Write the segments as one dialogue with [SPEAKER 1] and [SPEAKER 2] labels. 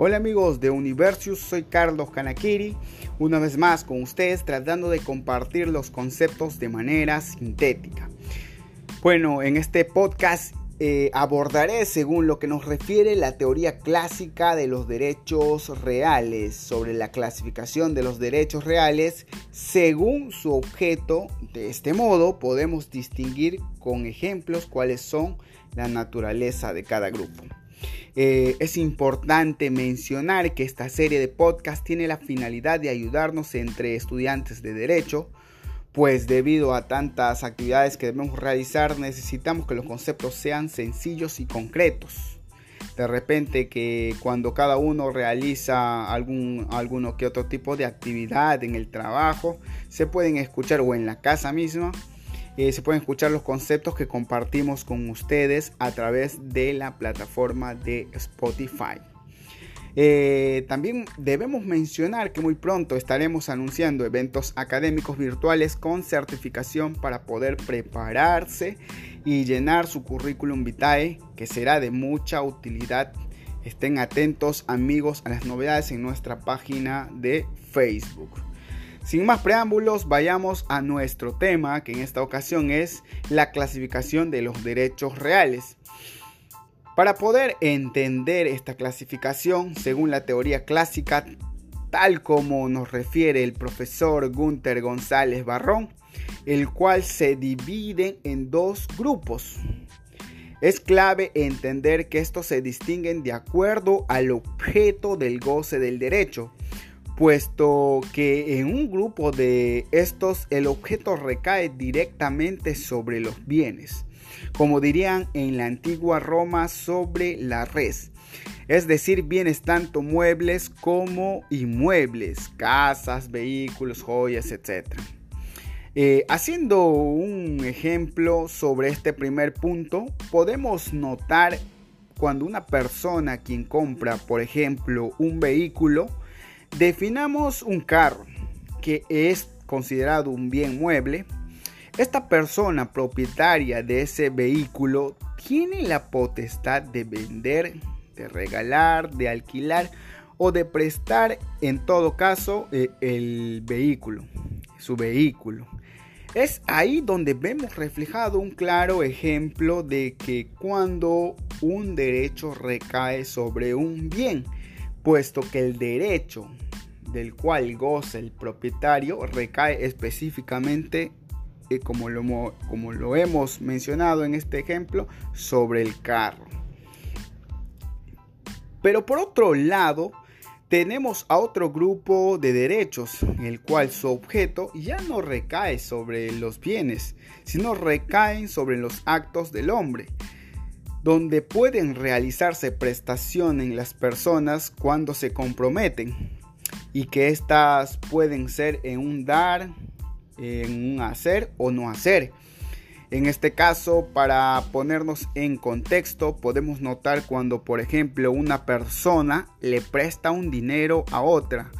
[SPEAKER 1] Hola amigos de Universius, soy Carlos Kanakiri, una vez más con ustedes tratando de compartir los conceptos de manera sintética. Bueno, en este podcast eh, abordaré según lo que nos refiere la teoría clásica de los derechos reales, sobre la clasificación de los derechos reales según su objeto. De este modo podemos distinguir con ejemplos cuáles son la naturaleza de cada grupo. Eh, es importante mencionar que esta serie de podcast tiene la finalidad de ayudarnos entre estudiantes de derecho, pues debido a tantas actividades que debemos realizar necesitamos que los conceptos sean sencillos y concretos. De repente que cuando cada uno realiza algún alguno que otro tipo de actividad en el trabajo, se pueden escuchar o en la casa misma eh, se pueden escuchar los conceptos que compartimos con ustedes a través de la plataforma de Spotify. Eh, también debemos mencionar que muy pronto estaremos anunciando eventos académicos virtuales con certificación para poder prepararse y llenar su currículum vitae, que será de mucha utilidad. Estén atentos amigos a las novedades en nuestra página de Facebook. Sin más preámbulos, vayamos a nuestro tema, que en esta ocasión es la clasificación de los derechos reales. Para poder entender esta clasificación, según la teoría clásica, tal como nos refiere el profesor Gunther González Barrón, el cual se divide en dos grupos. Es clave entender que estos se distinguen de acuerdo al objeto del goce del derecho, puesto que en un grupo de estos el objeto recae directamente sobre los bienes, como dirían en la antigua Roma sobre la res, es decir, bienes tanto muebles como inmuebles, casas, vehículos, joyas, etc. Eh, haciendo un ejemplo sobre este primer punto, podemos notar cuando una persona quien compra, por ejemplo, un vehículo, Definamos un carro que es considerado un bien mueble. Esta persona propietaria de ese vehículo tiene la potestad de vender, de regalar, de alquilar o de prestar en todo caso eh, el vehículo, su vehículo. Es ahí donde vemos reflejado un claro ejemplo de que cuando un derecho recae sobre un bien, puesto que el derecho del cual goza el propietario recae específicamente, eh, como, lo, como lo hemos mencionado en este ejemplo, sobre el carro. Pero por otro lado, tenemos a otro grupo de derechos el cual su objeto ya no recae sobre los bienes, sino recaen sobre los actos del hombre donde pueden realizarse prestaciones en las personas cuando se comprometen y que éstas pueden ser en un dar, en un hacer o no hacer. En este caso, para ponernos en contexto, podemos notar cuando, por ejemplo, una persona le presta un dinero a otra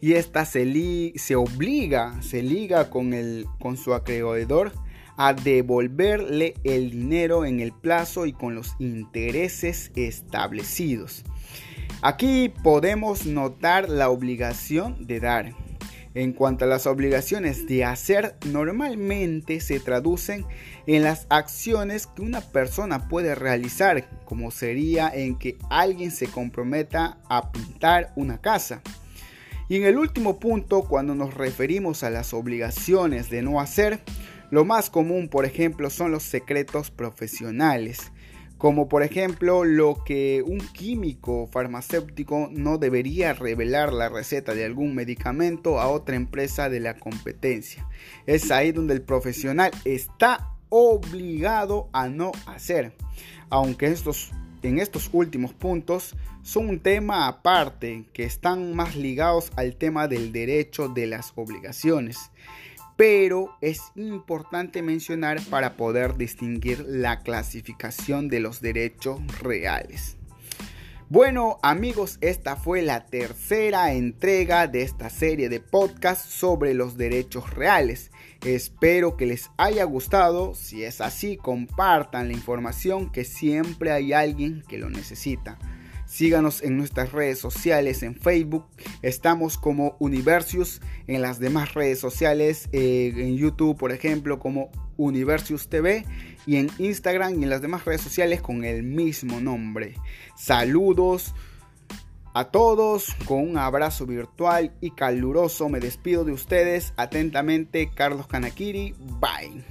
[SPEAKER 1] y ésta se, se obliga, se liga con, el, con su acreedor a devolverle el dinero en el plazo y con los intereses establecidos. Aquí podemos notar la obligación de dar. En cuanto a las obligaciones de hacer, normalmente se traducen en las acciones que una persona puede realizar, como sería en que alguien se comprometa a pintar una casa. Y en el último punto, cuando nos referimos a las obligaciones de no hacer, lo más común, por ejemplo, son los secretos profesionales, como por ejemplo lo que un químico farmacéutico no debería revelar la receta de algún medicamento a otra empresa de la competencia. Es ahí donde el profesional está obligado a no hacer, aunque estos en estos últimos puntos son un tema aparte que están más ligados al tema del derecho de las obligaciones pero es importante mencionar para poder distinguir la clasificación de los derechos reales. Bueno amigos, esta fue la tercera entrega de esta serie de podcasts sobre los derechos reales. Espero que les haya gustado. Si es así, compartan la información que siempre hay alguien que lo necesita. Síganos en nuestras redes sociales, en Facebook, estamos como Universius, en las demás redes sociales, eh, en YouTube, por ejemplo, como Universius TV y en Instagram y en las demás redes sociales con el mismo nombre. Saludos. A todos, con un abrazo virtual y caluroso me despido de ustedes. Atentamente, Carlos Kanakiri. Bye.